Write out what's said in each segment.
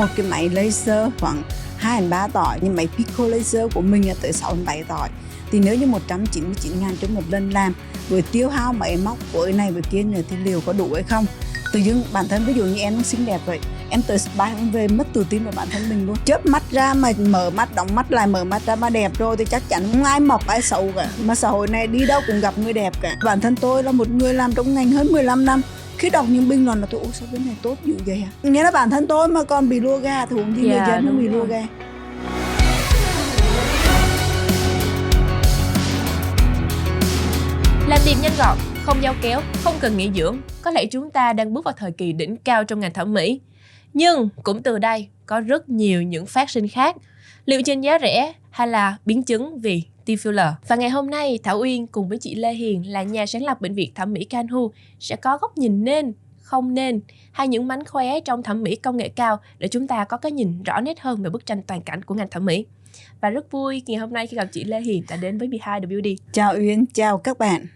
một cái máy laser khoảng 2 đến 3 tỏi, nhưng máy pico laser của mình là tới 6 đến 7 tỏi. Thì nếu như 199 ngàn cho một lần làm với tiêu hao máy móc của cái này với kia nữa thì liệu có đủ hay không? Tự dưng bản thân ví dụ như em xinh đẹp vậy, em tới spa em về mất tự tin vào bản thân mình luôn. Chớp mắt ra mà mở mắt, đóng mắt lại, mở mắt ra mà đẹp rồi thì chắc chắn không ai mập ai xấu cả. Mà xã hội này đi đâu cũng gặp người đẹp cả. Bản thân tôi là một người làm trong ngành hơn 15 năm khi đọc những bình luận là tôi ủa sao cái này tốt dữ vậy à nghĩa là bản thân tôi mà còn bị lua ga thì cũng thì người Dạ, dân nó đúng bị lua ga Làm đẹp nhanh gọn, không giao kéo, không cần nghỉ dưỡng. Có lẽ chúng ta đang bước vào thời kỳ đỉnh cao trong ngành thẩm mỹ. Nhưng cũng từ đây có rất nhiều những phát sinh khác. Liệu trên giá rẻ hay là biến chứng vì T-filler. Và ngày hôm nay Thảo Uyên cùng với chị Lê Hiền là nhà sáng lập bệnh viện thẩm mỹ Canhu sẽ có góc nhìn nên, không nên hay những mánh khóe trong thẩm mỹ công nghệ cao để chúng ta có cái nhìn rõ nét hơn về bức tranh toàn cảnh của ngành thẩm mỹ. Và rất vui ngày hôm nay khi gặp chị Lê Hiền đã đến với Behind the Beauty chào Uyên chào các bạn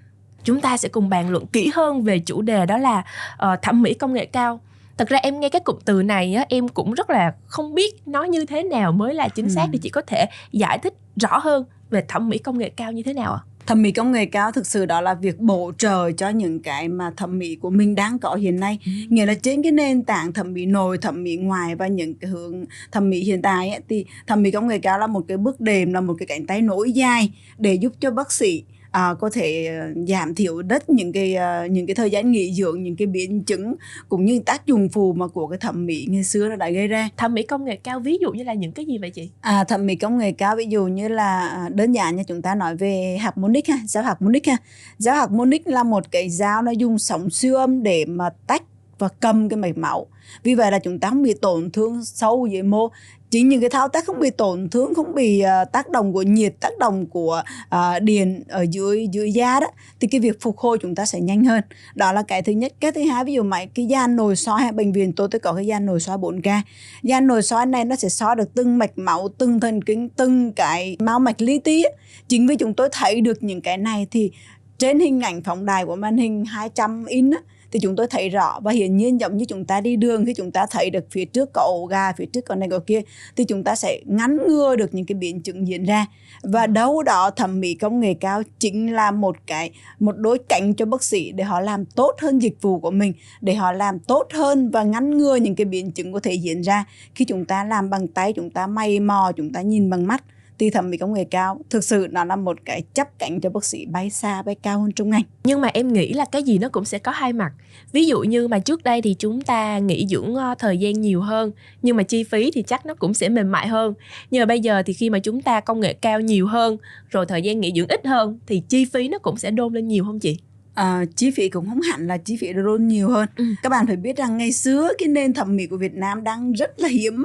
chúng ta sẽ cùng bàn luận kỹ hơn về chủ đề đó là ờ, thẩm mỹ công nghệ cao thật ra em nghe cái cụm từ này á, em cũng rất là không biết nó như thế nào mới là chính xác Ừ. thì chị có thể giải thích rõ hơn về thẩm mỹ công nghệ cao như thế nào ạ? Thẩm mỹ công nghệ cao thực sự đó là việc bổ trợ cho những cái mà thẩm mỹ của mình đang có hiện nay. Nghĩa là trên cái nền tảng thẩm mỹ nội thẩm mỹ ngoài và những cái hướng thẩm mỹ hiện tại ấy, thì thẩm mỹ công nghệ cao là một cái bước đệm là một cái cánh tay nối dài để giúp cho bác sĩ à, có thể ờ, giảm thiểu đất những cái ờ, những cái thời gian nghỉ dưỡng những cái biến chứng cũng như tác dụng phụ mà của cái thẩm mỹ ngày xưa nó đã gây ra thẩm mỹ công nghệ cao ví dụ như là những cái gì vậy chị À, thẩm mỹ công nghệ cao ví dụ như là à, đơn giản như chúng ta nói về harmonic ha, giáo harmonic ha. Giáo harmonic là một cái dao nó dùng sóng siêu âm để mà tách và cầm cái mạch máu. Vì vậy là chúng ta không bị tổn thương sâu dưới mô. Chính những cái thao tác không bị tổn thương, không bị uh, tác động của nhiệt, tác động của uh, điện ở dưới dưới da đó thì cái việc phục hồi chúng ta sẽ nhanh hơn. Đó là cái thứ nhất. Cái thứ hai ví dụ mày cái da nồi soi hay bệnh viện tôi tôi có cái da nồi soi 4K da nồi soi này nó sẽ soi được từng mạch máu từng thần kinh từng cái máu mạch lý tí chính vì chúng tôi thấy được những cái này thì trên hình ảnh phóng đài của màn hình 200 in á, thì chúng tôi thấy rõ. Và hiển nhiên giống như chúng ta đi đường khi chúng ta thấy được phía trước có ổ gà phía trước có này có kia thì chúng ta sẽ ngăn ngừa được những cái biến chứng diễn ra. Và đâu đó thẩm mỹ công nghệ cao chính là một cái một đối cảnh cho bác sĩ để họ làm tốt hơn dịch vụ của mình để họ làm tốt hơn và ngăn ngừa những cái biến chứng có thể diễn ra. Khi chúng ta làm bằng tay chúng ta may mò chúng ta nhìn bằng mắt thì thẩm mỹ công nghệ cao thực sự nó là một cái chấp cánh cho bác sĩ bay xa bay cao hơn trong ngành. Nhưng mà em nghĩ là cái gì nó cũng sẽ có hai mặt. Ví dụ như mà trước đây thì chúng ta nghỉ dưỡng ờ, thời gian nhiều hơn nhưng mà chi phí thì chắc nó cũng sẽ mềm mại hơn. Nhưng mà bây giờ thì khi mà chúng ta công nghệ cao nhiều hơn rồi thời gian nghỉ dưỡng ít hơn thì chi phí nó cũng sẽ đôn lên nhiều không chị? À, chi phí cũng không hẳn là chi phí đôn nhiều hơn. Ừ. các bạn phải biết rằng ngày xưa cái nền thẩm mỹ của Việt Nam đang rất là hiếm.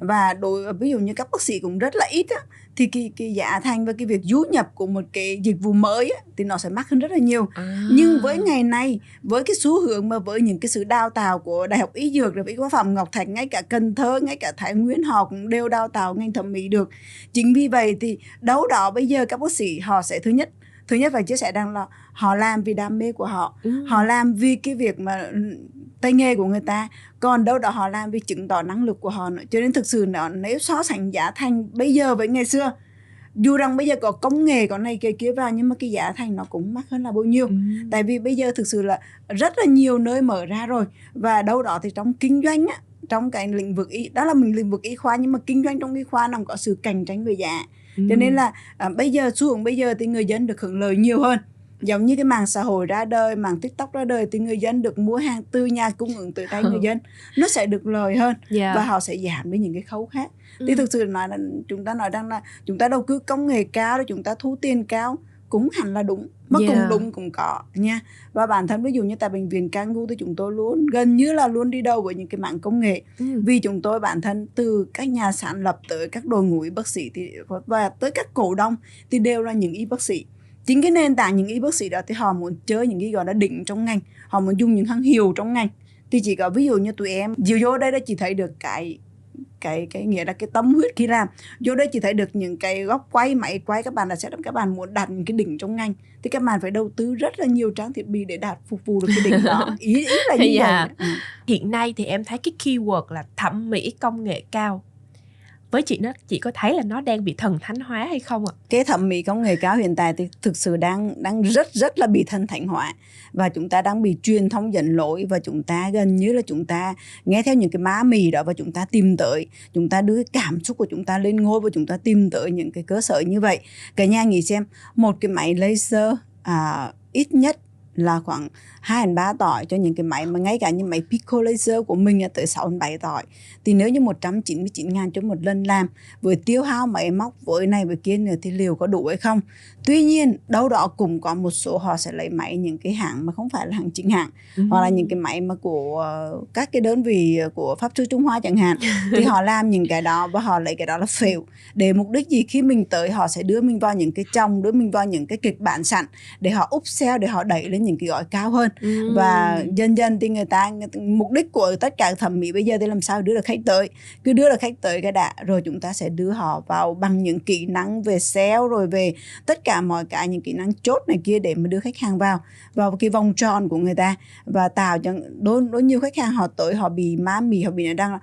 Và đối ví dụ như các bác sĩ cũng rất là ít á, thì cái, cái giá thành và cái việc du nhập của một cái dịch vụ mới á, thì nó sẽ mắc hơn rất là nhiều. Nhưng với ngày nay với cái xu hướng mà với những cái sự đào tạo của đại học y dược học y khoa phòng ngọc thạch ngay cả cần thơ ngay cả thái nguyên họ cũng đều đào tạo ngành thẩm mỹ được. Chính vì vậy thì đâu đó bây giờ các bác sĩ họ sẽ thứ nhất thứ nhất phải chia sẻ rằng là họ làm vì đam mê của họ. Ừ. họ làm vì cái việc mà tay nghề của người ta còn đâu đó họ làm vì chứng tỏ năng lực của họ nữa. Cho nên thực sự nó nếu so sánh giá thành bây giờ với ngày xưa dù rằng bây giờ có công nghệ có này kia kia vào nhưng mà cái giá thành nó cũng mắc hơn là bao nhiêu. Ừ. tại vì bây giờ thực sự là rất là nhiều nơi mở ra rồi và đâu đó thì trong kinh doanh á trong cái lĩnh vực y đó là mình lĩnh vực y khoa nhưng mà kinh doanh trong y khoa nó có sự cạnh tranh về giá. Cho nên là à, bây giờ xu hướng bây giờ thì người dân được hưởng lợi nhiều hơn giống như cái mạng xã hội ra đời mạng tiktok ra đời thì người dân được mua hàng từ nhà cung ứng từ tay người dân nó sẽ được lời hơn dạ. và họ sẽ giảm đi những cái khấu khác Ừ. thì thực sự nói là chúng ta nói rằng là chúng ta đầu tư công nghệ cao để chúng ta thu tiền cao cũng hẳn là đúng mà Yeah. cũng đúng cũng có nha và bản thân ví dụ như tại bệnh viện Cangu thì chúng tôi luôn gần như là luôn đi đầu với những cái mạng công nghệ Ừ. vì chúng tôi bản thân từ các nhà sản lập tới các đội ngũ y bác sĩ thì và tới các cổ đông thì đều là những y bác sĩ chính cái nền tảng những y bác sĩ đó thì họ muốn chơi những cái gọi là đỉnh trong ngành. Họ muốn dùng những hàng hiệu trong ngành. Thì chỉ có ví dụ như tụi em dìu vô đây đã chỉ thấy được cái cái cái nghĩa là cái tâm huyết khi làm. Vô đây chỉ thấy được những cái góc quay máy quay các bạn đã sẽ các bạn muốn đạt những cái đỉnh trong ngành. Thì các bạn phải đầu tư rất là nhiều trang thiết bị để đạt phục vụ được cái đỉnh đó. Ý ý là như Dạ. vậy. Ừ. hiện nay thì em thấy cái keyword là thẩm mỹ công nghệ cao với chị nó chị có thấy là nó đang bị thần thánh hóa hay không ạ? Cái thẩm mỹ công nghệ cao hiện tại thì thực sự đang đang rất rất là bị thần thánh hóa. Và chúng ta đang bị truyền thông dẫn lỗi và chúng ta gần như là chúng ta nghe theo những cái má mì đó và chúng ta tìm tới. Chúng ta đưa cái cảm xúc của chúng ta lên ngôi và chúng ta tìm tới những cái cơ sở như vậy. Cả nhà nghĩ xem một cái máy laser à, ít nhất là khoảng 2 đến 3 tỏi cho những cái máy mà ngay cả những máy Pico laser của mình là tới 6 đến 7 tỏi. Thì nếu như 199 ngàn cho một lần làm, với tiêu hao máy móc, với này, với kia nữa thì liệu có đủ hay không? Tuy nhiên đâu đó cũng có một số họ sẽ lấy máy những cái hãng mà không phải là hãng chính hãng hoặc là những cái máy mà của ờ, các cái đơn vị của pháp sư Trung Hoa chẳng hạn. Thì họ làm những cái đó và họ lấy cái đó là phễu. Để mục đích gì? Khi mình tới họ sẽ đưa mình vào những cái trong đưa mình vào những cái kịch bản sẵn để họ upsell để họ đẩy lên những cái gói cao hơn. Và dần dần thì người ta người ta- mục đích của tất cả thẩm mỹ bây giờ thì làm sao đưa được khách tới? Cứ đưa được khách tới cái đã rồi chúng ta sẽ đưa họ vào bằng những kỹ năng về sale rồi về tất cả mọi cái những kỹ năng chốt này kia để mà đưa khách hàng vào vào cái vòng tròn của người ta và tạo cho đối đối nhiều khách hàng họ tới họ bị má mì họ bị đang là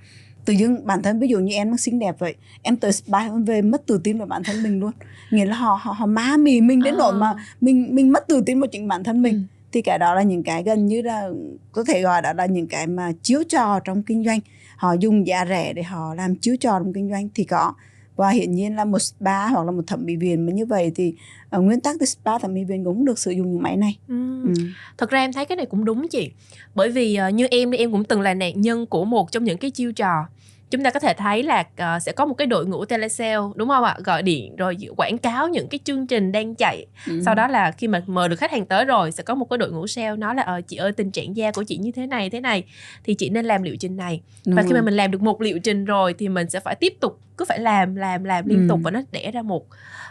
tự dưng bản thân ví dụ như em xinh đẹp vậy em tới spa về mất tự tin vào bản thân mình luôn. Nghĩa là họ họ, họ má mì mình đến nỗi mà mình mình mất tự tin vào chính bản thân mình. Ừ. thì cái đó là những cái gần như là có thể gọi đó là những cái mà chiếu trò trong kinh doanh. Họ dùng giá rẻ để họ làm chiếu trò trong kinh doanh thì có và hiển nhiên là một spa hoặc là một thẩm mỹ viện mà như vậy thì ở nguyên tắc thì spa thẩm mỹ viện cũng được sử dụng những máy này Ừ. ừ. thật ra em thấy cái này cũng đúng chị bởi vì ờ, như em thì em cũng từng là nạn nhân của một trong những cái chiêu trò chúng ta có thể thấy là ờ, sẽ có một cái đội ngũ telesale đúng không ạ gọi điện rồi quảng cáo những cái chương trình đang chạy Ừ. sau đó là khi mà mời được khách hàng tới rồi sẽ có một cái đội ngũ sale nói là ờ chị ơi tình trạng da của chị như thế này thế này thì chị nên làm liệu trình này Đúng và khi mà rồi. mình làm được một liệu trình rồi thì mình sẽ phải tiếp tục cứ phải làm làm làm liên Ừ. tục và nó đẻ ra một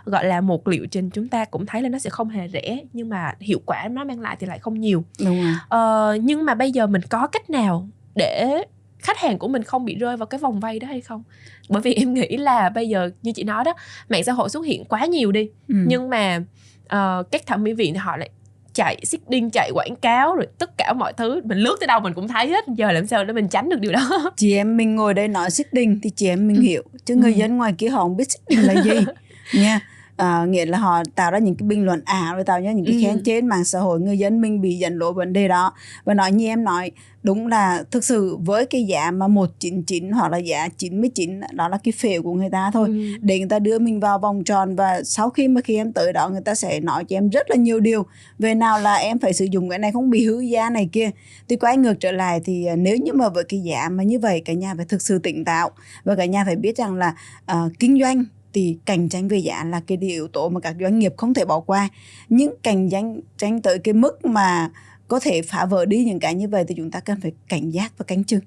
gọi là một liệu trình chúng ta cũng thấy là nó sẽ không hề rẻ nhưng mà hiệu quả nó mang lại thì lại không nhiều đúng rồi Ờ, nhưng mà bây giờ mình có cách nào để khách hàng của mình không bị rơi vào cái vòng vây đó hay không bởi vì em nghĩ là bây giờ như chị nói đó mạng xã hội xuất hiện quá nhiều đi ừ. nhưng mà ờ, các thẩm mỹ viện họ lại chạy seeding chạy quảng cáo rồi tất cả mọi thứ mình lướt tới đâu mình cũng thấy hết giờ làm sao để mình tránh được điều đó chị em mình ngồi đây nói xích đình thì chị em mình Ừ. hiểu chứ người Ừ. dân ngoài kia họ không biết xích đình là gì nha à, nghĩa là họ tạo ra những cái bình luận ảo rồi tạo ra những cái Ừ. khen trên mạng xã hội người dân mình bị dẫn lối vấn đề đó. Và nói như em nói đúng là thực sự với cái giá mà 199 hoặc là giá 99 đó là cái phễu của người ta thôi. Ừ. để người ta đưa mình vào vòng tròn và sau khi mà khi em tới đó người ta sẽ nói cho em rất là nhiều điều. Về nào là em phải sử dụng cái này không bị hư da này kia. Thì quay ngược trở lại thì à, nếu như mà với cái giá mà như vậy cả nhà phải thực sự tỉnh táo. Và cả nhà phải biết rằng là à, kinh doanh thì cạnh tranh về giá là cái điều yếu tố mà các doanh nghiệp không thể bỏ qua. Những cạnh tranh tranh tới cái mức mà có thể phá vỡ đi những cái như vậy thì chúng ta cần phải cảnh giác và canh chừng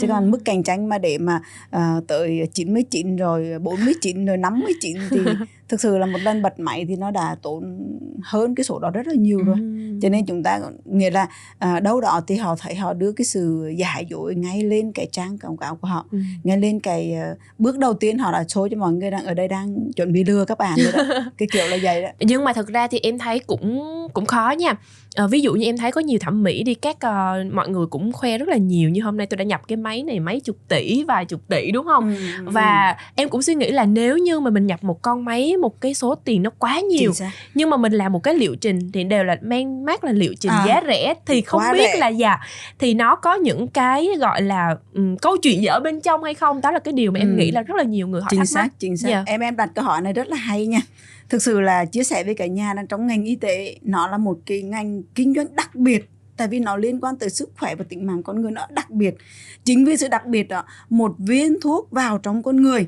chứ Ừ. còn mức cạnh tranh mà để mà à, tới 99 rồi 49 rồi 59 thì thực sự là một lần bật máy thì nó đã tốn hơn cái số đó rất là nhiều rồi Ừ. cho nên chúng ta nghĩa là à, đâu đó thì họ thấy họ đưa cái sự giả dối ngay lên cái trang quảng cáo của họ Ừ. ngay lên cái ờ, bước đầu tiên họ đã show cho mọi người đang ở đây đang chuẩn bị lừa các bạn rồi đó cái kiểu là vậy đó nhưng mà thật ra thì em thấy cũng cũng khó nha Ờ, ví dụ như em thấy có nhiều thẩm mỹ đi các ờ, mọi người cũng khoe rất là nhiều như hôm nay tôi đã nhập cái máy này mấy chục tỷ vài chục tỷ đúng không? Ừ, và em cũng suy nghĩ là nếu như mà mình nhập một con máy một cái số tiền nó quá nhiều nhưng mà mình làm một cái liệu trình thì đều là mang mát là liệu trình À, giá rẻ thì không biết rẻ. là dạ thì nó có những cái gọi là ừm, câu chuyện dở bên trong hay không? Đó là cái điều mà em Ừ. nghĩ là rất là nhiều người họ chính thắc xác mắc chính xác. Dạ. em em đặt câu hỏi này rất là hay nha thực sự là chia sẻ với cả nhà là trong ngành y tế nó là một cái ngành kinh doanh đặc biệt tại vì nó liên quan tới sức khỏe và tính mạng con người nó đặc biệt chính vì sự đặc biệt đó một viên thuốc vào trong con người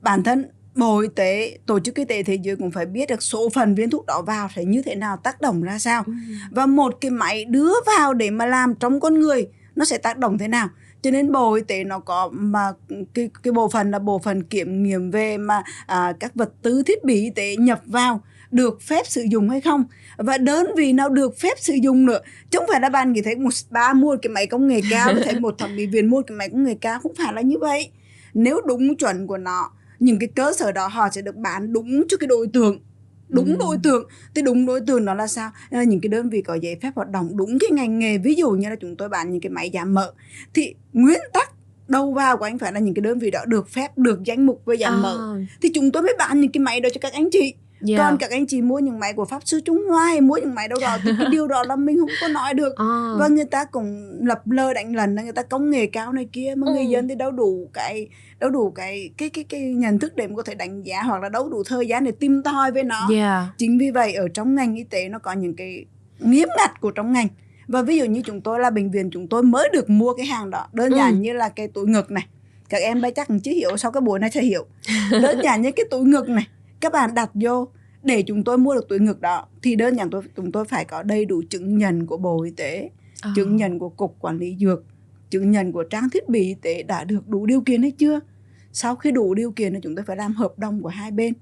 bản thân Bộ Y tế, Tổ chức Y tế Thế giới cũng phải biết được số phần viên thuốc đó vào sẽ như thế nào, tác động ra sao. Và một cái máy đưa vào để mà làm trong con người nó sẽ tác động thế nào. Cho nên Bộ Y tế nó có mà cái, cái bộ phận là bộ phận kiểm nghiệm về mà à, các vật tư thiết bị y tế nhập vào được phép sử dụng hay không. Và đơn vị nào được phép sử dụng nữa chứ không phải là bạn nghĩ thấy một spa mua cái máy công nghệ cao thấy một thẩm mỹ viện mua cái máy công nghệ cao không phải là như vậy. Nếu đúng chuẩn của nó những cái cơ sở đó họ sẽ được bán đúng cho cái đối tượng đúng Ừ. đối tượng. Thì đúng đối tượng đó là sao? Là những cái đơn vị có giấy phép hoạt động đúng cái ngành nghề. Ví dụ như là chúng tôi bán những cái máy giảm mỡ. Thì nguyên tắc đầu vào của anh phải là những cái đơn vị đó được phép được danh mục về giảm mỡ. À, thì chúng tôi mới bán những cái máy đó cho các anh chị yeah. còn các anh chị mua những máy của pháp sư trung hoa hay mua những máy đâu đó thì cái điều đó là mình không có nói được À. và người ta cũng lập lơ đánh lần người ta công nghệ cao này kia mà người Ừ. dân thì đâu đủ cái đâu đủ cái cái cái cái nhận thức để mà có thể đánh giá hoặc là đâu đủ thời gian để tìm tòi với nó Yeah. chính vì vậy ở trong ngành y tế nó có những cái nghiêm ngặt của trong ngành và ví dụ như chúng tôi là bệnh viện chúng tôi mới được mua cái hàng đó đơn Ừ. giản như là cái túi ngực này các em bây chắc chưa hiểu sau cái buổi này sẽ hiểu đơn giản như cái túi ngực này các bạn đặt vô để chúng tôi mua được túi ngực đó thì đơn giản tôi chúng tôi phải có đầy đủ chứng nhận của bộ y tế À. chứng nhận của cục quản lý dược chứng nhận của trang thiết bị y tế đã được đủ điều kiện hay chưa sau khi đủ điều kiện thì chúng tôi phải làm hợp đồng của hai bên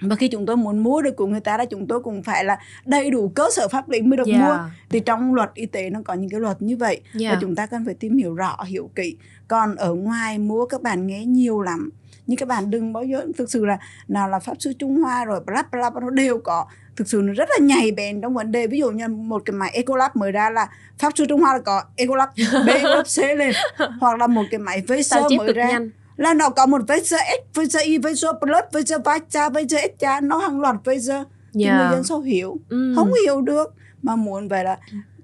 và khi chúng tôi muốn mua được của người ta là chúng tôi cũng phải là đầy đủ cơ sở pháp lý mới được Yeah. mua thì trong luật y tế nó có những cái luật như vậy Yeah. và chúng ta cần phải tìm hiểu rõ hiểu kỹ còn ở ngoài mua các bạn nghe nhiều lắm nhưng các bạn đừng bao giờ thực sự là nào là pháp sư trung hoa rồi bla bla bla nó đều có. Thực sự nó rất là nhạy bén trong vấn đề ví dụ như một cái máy Ecolab mới ra là pháp sư trung hoa là có Ecolab B Ecolab C lên. Hoặc là một cái máy Vaser mới ra nhanh. là nó có một Vaser X, Vaser Y, Vaser Plus, Vaser Vacha, Vaser Extra nó hàng loạt thì Yeah. người dân sao hiểu. Ừ. không hiểu được mà muốn vậy là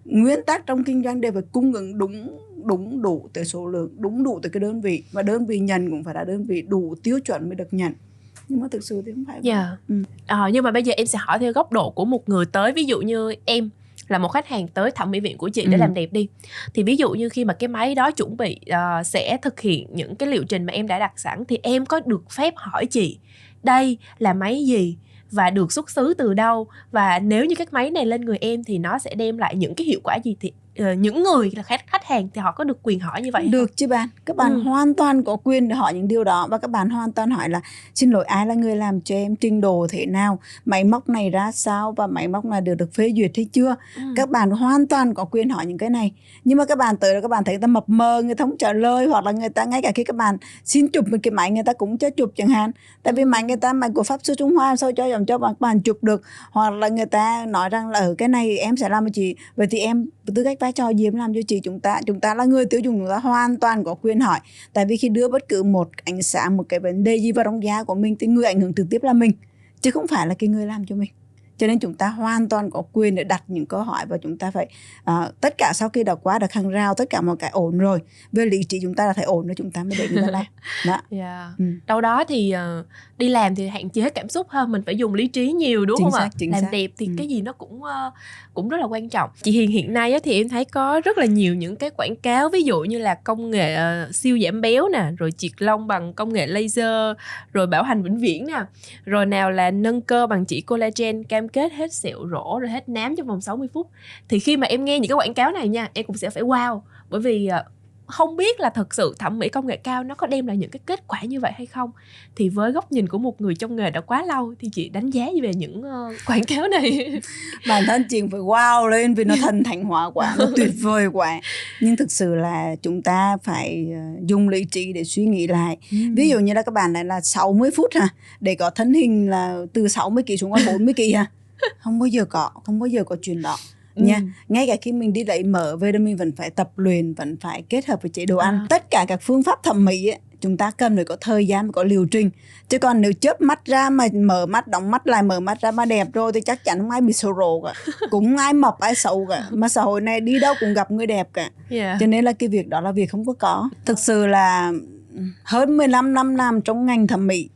nguyên tắc trong kinh doanh đều phải cung ứng đúng đúng đủ tới số lượng đúng đủ tới cái đơn vị và đơn vị nhận cũng phải là đơn vị đủ tiêu chuẩn mới được nhận nhưng mà thực sự thì không phải. Dạ. Ừ. Ờ, nhưng mà bây giờ em sẽ hỏi theo góc độ của một người tới ví dụ như em là một khách hàng tới thẩm mỹ viện của chị để Ừ. làm đẹp đi thì ví dụ như khi mà cái máy đó chuẩn bị ờ, sẽ thực hiện những cái liệu trình mà em đã đặt sẵn thì em có được phép hỏi chị đây là máy gì và được xuất xứ từ đâu và nếu như các máy này lên người em thì nó sẽ đem lại những cái hiệu quả gì thì ờ, những người là khách khách hàng thì họ có được quyền hỏi như vậy được chứ bạn. Các bạn Ừ. hoàn toàn có quyền để hỏi những điều đó và các bạn hoàn toàn hỏi là xin lỗi ai là người làm cho em? Trình độ thế nào? Máy móc này ra sao? Và máy móc này được được phê duyệt hay chưa? Ừ. các bạn hoàn toàn có quyền hỏi những cái này. Nhưng mà các bạn tới đó các bạn thấy người ta mập mờ người ta không trả lời hoặc là người ta ngay cả khi các bạn xin chụp một cái máy người ta cũng cho chụp chẳng hạn. Tại vì máy người ta máy của pháp sư trung hoa sao cho dòng cho các bạn chụp được? Hoặc là người ta nói rằng là ở cái này em sẽ làm chị vậy thì em tư cách vai trò gì em làm cho chị chúng ta. Chúng ta là người tiêu dùng, chúng ta hoàn toàn có quyền hỏi. Tại vì khi đưa bất cứ một ánh sáng, một cái vấn đề gì vào trong giá của mình, thì người ảnh hưởng trực tiếp là mình, chứ không phải là cái người làm cho mình cho nên chúng ta hoàn toàn có quyền để đặt những câu hỏi và chúng ta phải à, tất cả sau khi đã qua được hàng rào tất cả mọi cái ổn rồi về lý trí chúng ta là phải ổn rồi chúng ta mới để người ta làm đó Dạ. ừ. đâu đó thì ờ, đi làm thì hạn chế cảm xúc hơn mình phải dùng lý trí nhiều đúng Chính không ạ làm xác. đẹp thì Ừ. cái gì nó cũng ờ, cũng rất là quan trọng chị Hiền hiện nay á, thì em thấy có rất là nhiều những cái quảng cáo ví dụ như là công nghệ ờ, siêu giảm béo nè rồi triệt lông bằng công nghệ laser rồi bảo hành vĩnh viễn nè rồi nào là nâng cơ bằng chỉ collagen cam kết hết sẹo rỗ rồi hết nám trong vòng 60 phút. Thì khi mà em nghe những cái quảng cáo này nha em cũng sẽ phải wow. Bởi vì ờ, không biết là thực sự thẩm mỹ công nghệ cao nó có đem lại những cái kết quả như vậy hay không. Thì với góc nhìn của một người trong nghề đã quá lâu thì chị đánh giá về những ờ, quảng cáo này. Bản thân chị phải wow lên vì nó thần thánh hóa quá nó tuyệt vời quá. Nhưng thực sự là chúng ta phải ờ, dùng lý trí để suy nghĩ lại. Ví dụ như là các bạn này là 60 phút ha để có thân hình là từ 60 kg xuống còn 40 kg ha không bao giờ có không bao giờ có chuyện đó. Ừ. nha ngay cả khi mình đi lấy mỡ về thì mình vẫn phải tập luyện vẫn phải kết hợp với chế độ ăn. À. tất cả các phương pháp thẩm mỹ ấy, chúng ta cần phải có thời gian có liều trình. Chứ còn nếu chớp mắt ra mà mở mắt đóng mắt lại mở mắt ra mà đẹp rồi thì chắc chắn không ai bị sầu rồ cả. Cũng ai mập ai xấu cả. Mà xã hội này đi đâu cũng gặp người đẹp cả. Yeah. cho nên là cái việc đó là việc không có có. Thực sự là hơn 15 năm làm trong ngành thẩm mỹ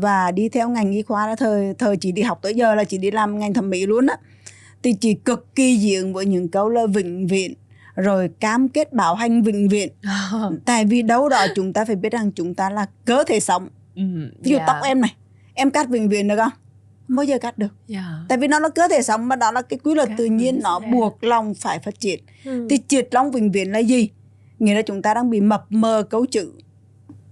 và đi theo ngành y khoa là thời thời chỉ đi học tới giờ là chỉ đi làm ngành thẩm mỹ luôn á. Thì chị cực kỳ ứng với những câu là vĩnh viễn rồi cam kết bảo hành vĩnh viễn. Tại vì đâu đó chúng ta phải biết rằng chúng ta là cơ thể sống. Ừ, ví dụ dạ. tóc em này em cắt vĩnh viễn được không? Không bao giờ cắt được. Dạ. tại vì nó là cơ thể sống mà đó là cái quy luật Các tự nhiên nó sẽ- buộc lòng phải phát triển. Ừ. thì triệt long vĩnh viễn là gì? Nghĩa là chúng ta đang bị mập mờ cấu chữ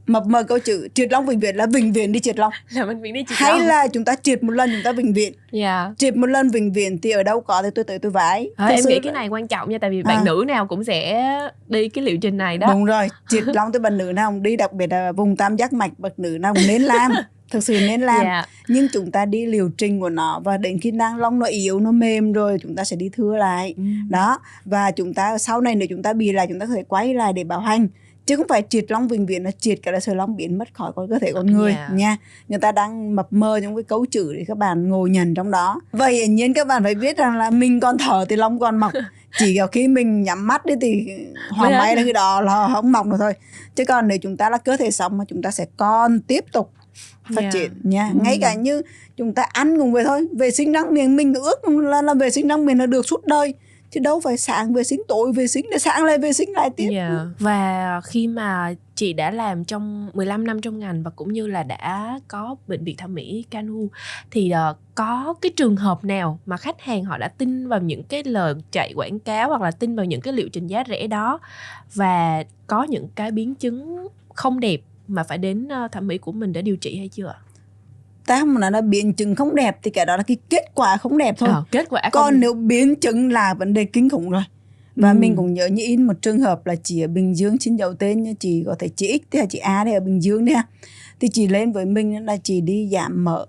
mập mờ câu chữ triệt long vĩnh viễn là vĩnh viễn đi triệt long. Là bệnh viện đi chị hay là chúng ta triệt một lần chúng ta vĩnh viễn. Dạ. Triệt một lần vĩnh viễn thì ở đâu có thì tôi tới tôi vái Thực em nghĩ là- cái này quan trọng nha tại vì bạn À. nữ nào cũng sẽ đi cái liệu trình này đó. Đúng rồi triệt long tới bạn nữ nào cũng đi đặc biệt là vùng tam giác mạch bậc nữ nào cũng nên làm thực sự nên làm. Dạ. Nhưng chúng ta đi liều trình của nó và đến khi nang long nó yếu nó mềm rồi chúng ta sẽ đi thưa lại. Ừ. đó và chúng ta sau này nếu chúng ta bị lại chúng ta có thể quay lại để bảo hành chứ không phải triệt long vĩnh viễn là triệt cả là sợi long biến mất khỏi con cơ thể con người Yeah. nha người ta đang mập mờ trong cái cấu chữ để các bạn ngồi nhận trong đó vậy hiển nhiên các bạn phải biết rằng là mình còn thở thì long còn mọc chỉ có khi mình nhắm mắt đi thì hoàng hết. là cái đó là không mọc nữa thôi chứ còn nếu chúng ta là cơ thể sống mà chúng ta sẽ còn tiếp tục phát Yeah. triển nha Ừ. ngay cả như chúng ta ăn cùng vậy thôi vệ sinh răng miệng mình ước là, là vệ sinh răng miệng là được suốt đời chứ đâu phải sáng vệ sinh, tối vệ sinh để sáng lại vệ sinh lại tiếp yeah. Và khi mà chị đã làm trong 15 năm trong ngành và cũng như là đã có bệnh viện thẩm mỹ Canu, thì ờ, có cái trường hợp nào mà khách hàng họ đã tin vào những cái lời chạy quảng cáo hoặc là tin vào những cái liệu trình giá rẻ đó và có những cái biến chứng không đẹp mà phải đến ờ, thẩm mỹ của mình để điều trị hay chưa? Không nói là biến chứng không đẹp thì cái đó là cái kết quả không đẹp thôi. Ờ, kết quả không còn nếu biến chứng là vấn đề kinh khủng rồi. Và Ừ. mình cũng nhớ như in một trường hợp là chị ở Bình Dương xin giấu tên nha chị có thể chị X hay chị A đây ở Bình Dương đấy thì chị lên với mình là chị đi giảm mỡ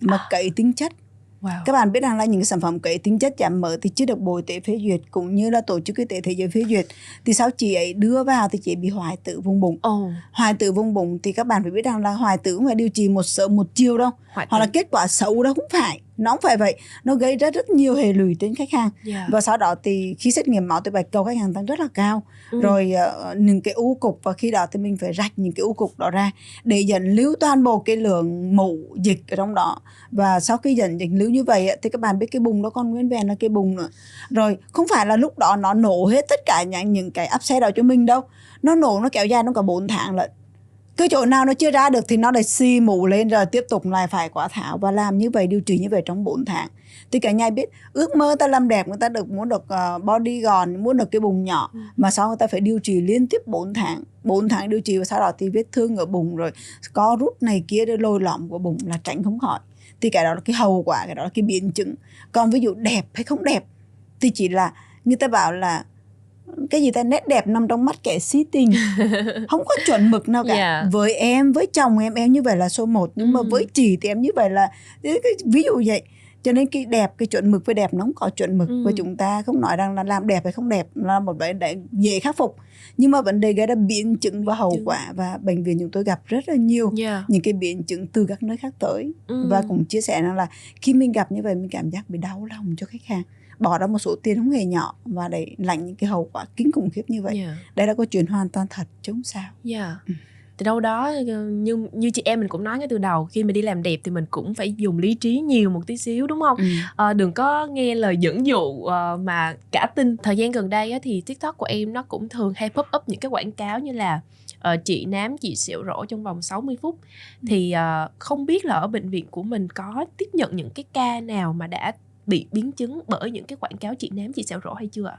mà cấy tính chất wow. các bạn biết rằng là những cái sản phẩm cấy tính chất giảm mỡ thì chưa được bộ y tế phê duyệt cũng như là tổ chức y tế thế giới phê duyệt. Thì sau chị ấy đưa vào thì chị bị hoại tử vùng bụng. Ồ, hoại tử vùng bụng thì các bạn phải biết rằng là hoại tử phải điều trị một sớm một chiều đâu. Hoại hoặc là kết quả xấu đâu không phải nó không phải vậy. Nó gây ra rất nhiều hệ lụy đến khách hàng. Dạ. và sau đó thì khi xét nghiệm máu tế bạch cầu khách hàng tăng rất là cao. Ừ. rồi ờ, những cái u cục và khi đó thì mình phải rạch những cái u cục đó ra để dẫn lưu toàn bộ cái lượng mũ dịch ở trong đó. Và sau khi dẫn dịch lưu như vậy thì các bạn biết cái bùng nó còn nguyên vẹn là cái bùng nữa. Rồi không phải là lúc đó nó nổ hết tất cả những những cái áp xe đó cho mình đâu. Nó nổ nó kéo dài nó cả 4 tháng lận cứ chỗ nào nó chưa ra được thì nó lại xi mũ lên rồi tiếp tục lại phải quả thảo và làm như vậy điều trị như vậy trong 4 tháng. Thì cả nhà biết ước mơ ta làm đẹp người ta được muốn được uh, body gòn muốn được cái bụng nhỏ. Ừ. mà sau người ta phải điều trị liên tiếp 4 tháng 4 tháng điều trị và sau đó thì vết thương ở bụng rồi có rút này kia để lôi lõm của bụng là tránh không khỏi. Thì cái đó là cái hậu quả cái đó là cái biến chứng. Còn ví dụ đẹp hay không đẹp thì chỉ là người ta bảo là cái gì ta nét đẹp nằm trong mắt kẻ si tình không có chuẩn mực nào cả Dạ. với em với chồng em em như vậy là số 1 nhưng mà Ừ. với chị thì em như vậy là cái- ví dụ vậy cho nên cái đẹp cái chuẩn mực với đẹp nó không có chuẩn mực Ừ. và chúng ta không nói rằng là làm đẹp hay không đẹp là một vấn đề dễ khắc phục nhưng mà vấn đề gây ra biến chứng và hậu quả và bệnh viện chúng tôi gặp rất là nhiều Dạ. những cái biến chứng từ các nơi khác tới Ừ. và cũng chia sẻ rằng là khi mình gặp như vậy mình cảm giác bị đau lòng cho khách hàng bỏ ra một số tiền không hề nhỏ và để lãnh những cái hậu quả kinh khủng khiếp như vậy Dạ. đây là câu chuyện hoàn toàn thật chứ không sao Dạ. Ừ. Từ đâu đó ờ, như như chị em mình cũng nói ngay từ đầu khi mà đi làm đẹp thì mình cũng phải dùng lý trí nhiều một tí xíu đúng không? Ờ, đừng có nghe lời dẫn dụ ờ, mà cả tin. Thời gian gần đây á, thì TikTok của em nó cũng thường hay pop up những cái quảng cáo như là ờ, chị nám chị sẹo rỗ trong vòng 60 phút. Thì ờ, không biết là ở bệnh viện của mình có tiếp nhận những cái ca nào mà đã bị biến chứng bởi những cái quảng cáo chị nám chị sẹo rỗ hay chưa ạ?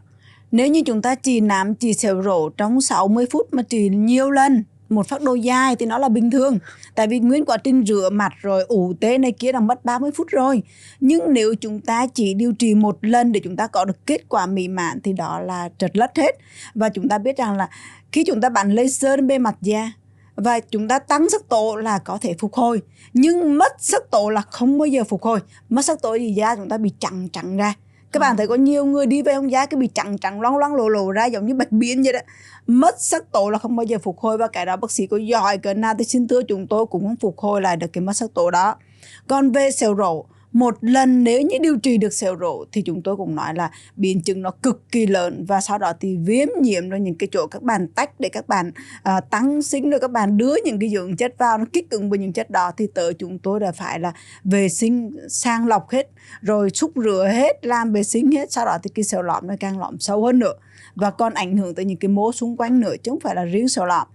Nếu như chúng ta chỉ nám chỉ sẹo rổ trong 60 phút mà chỉ nhiều lần, một phác đồ dài thì nó là bình thường. Tại vì nguyên quá trình rửa mặt rồi ủ tế này kia là mất 30 phút rồi. Nhưng nếu chúng ta chỉ điều trị một lần để chúng ta có được kết quả mỹ mãn thì đó là trật lất hết. Và chúng ta biết rằng là khi chúng ta bắn laser bề mặt da và chúng ta tăng sắc tố là có thể phục hồi. Nhưng mất sắc tố là không bao giờ phục hồi. Mất sắc tố thì da chúng ta bị chặn chặn ra. Các bạn Ờ. thấy có nhiều người đi về ông da cái bị chặn chặn loang loang lộ lộ ra giống như bạch biến vậy đó. Mất sắc tố là không bao giờ phục hồi. Và cái đó bác sĩ có giỏi cỡ nào thì xin thưa chúng tôi cũng không phục hồi lại được cái mất sắc tố đó. Còn về sẹo rổ một lần nếu như điều trị được sẹo rỗ thì chúng tôi cũng nói là biến chứng nó cực kỳ lớn và sau đó thì viêm nhiễm rồi những cái chỗ các bạn tách để các bạn à, tăng sinh rồi các bạn đưa những cái dưỡng chất vào nó kích ứng với những chất đó thì tới chúng tôi đã phải là vệ sinh sang lọc hết rồi xúc rửa hết làm vệ sinh hết sau đó thì cái sẹo lõm nó càng lõm sâu hơn nữa và còn ảnh hưởng tới những cái mố xung quanh nữa chứ không phải là riêng sẹo lõm.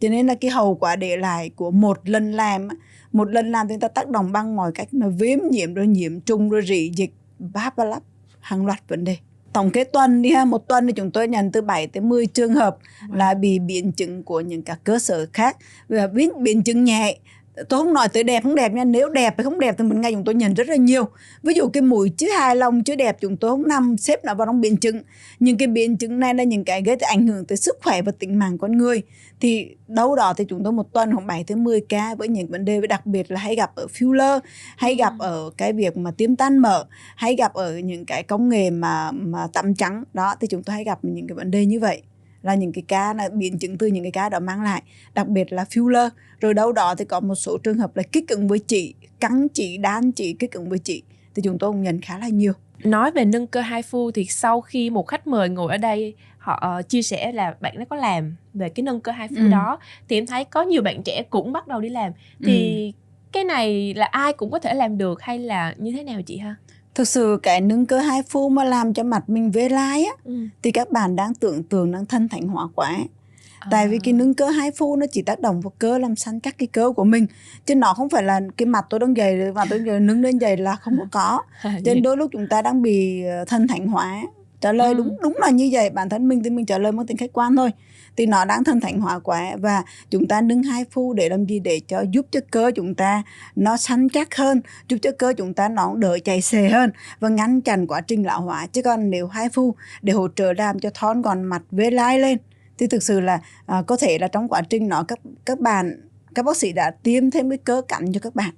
Cho nên là cái hậu quả để lại của một lần làm một lần làm thì người ta tác động bằng mọi cách nó viêm nhiễm rồi nhiễm trùng rồi rỉ dịch báp ba lắp hàng loạt vấn đề. Tổng kết tuần đi ha một tuần thì chúng tôi nhận từ 7 tới 10 trường hợp là bị biến chứng của những các cơ sở khác. Và biến, biến chứng nhẹ tôi không nói tới đẹp không đẹp nha. Nếu đẹp hay không đẹp thì một ngày chúng tôi nhận rất là nhiều. Ví dụ cái mũi chứ hài lòng chứ đẹp chúng tôi không nằm xếp nó vào trong biến chứng. Những cái biến chứng này là những cái gây ảnh hưởng tới sức khỏe và tính mạng con người. Thì đâu đó thì chúng tôi một tuần khoảng 7 tới 10 ca với những vấn đề đặc biệt là hay gặp ở filler hay gặp ừ. ở cái việc mà tiêm tan mở hay gặp ở những cái công nghệ mà mà tắm trắng. Đó thì chúng tôi hay gặp những cái vấn đề như vậy là những cái ca là biến chứng từ những cái ca đó mang lại đặc biệt là filler rồi đâu đó thì có một số trường hợp là kích ứng với chỉ cắn chỉ đan chỉ kích ứng với chỉ thì chúng tôi cũng nhận khá là nhiều nói về nâng cơ hai phu thì sau khi một khách mời ngồi ở đây họ uh, chia sẻ là bạn nó có làm về cái nâng cơ hai phu ừ. đó thì em thấy có nhiều bạn trẻ cũng bắt đầu đi làm thì ừ. cái này là ai cũng có thể làm được hay là như thế nào chị ha thực sự cái nâng cơ hai phu mà làm cho mặt mình vê lai á ừ. thì các bạn đang tưởng tượng đang thân thành hóa quá À. tại vì cái nâng cơ hai phu nó chỉ tác động vào cơ làm săn chắc cái cơ của mình chứ nó không phải là cái mặt tôi đang dày và tôi dày nâng lên dày là không có có cho nên đôi lúc chúng ta đang bị ờ, thân thành hóa trả lời ừ. đúng đúng là như vậy. Bản thân mình thì mình trả lời một tính khách quan thôi. Thì nó đang thân thành hóa quá và chúng ta nâng hai phu để làm gì? Để cho giúp cho cơ chúng ta nó săn chắc hơn giúp cho cơ chúng ta nó đỡ chạy xề hơn và ngăn chặn quá trình lão hóa. Chứ còn nếu hai phu để hỗ trợ làm cho thon còn mặt vế lai lên thì thực sự là uh, có thể là trong quá trình nó các các bạn các bác sĩ đã tiêm thêm cái cơ cắn cho các bạn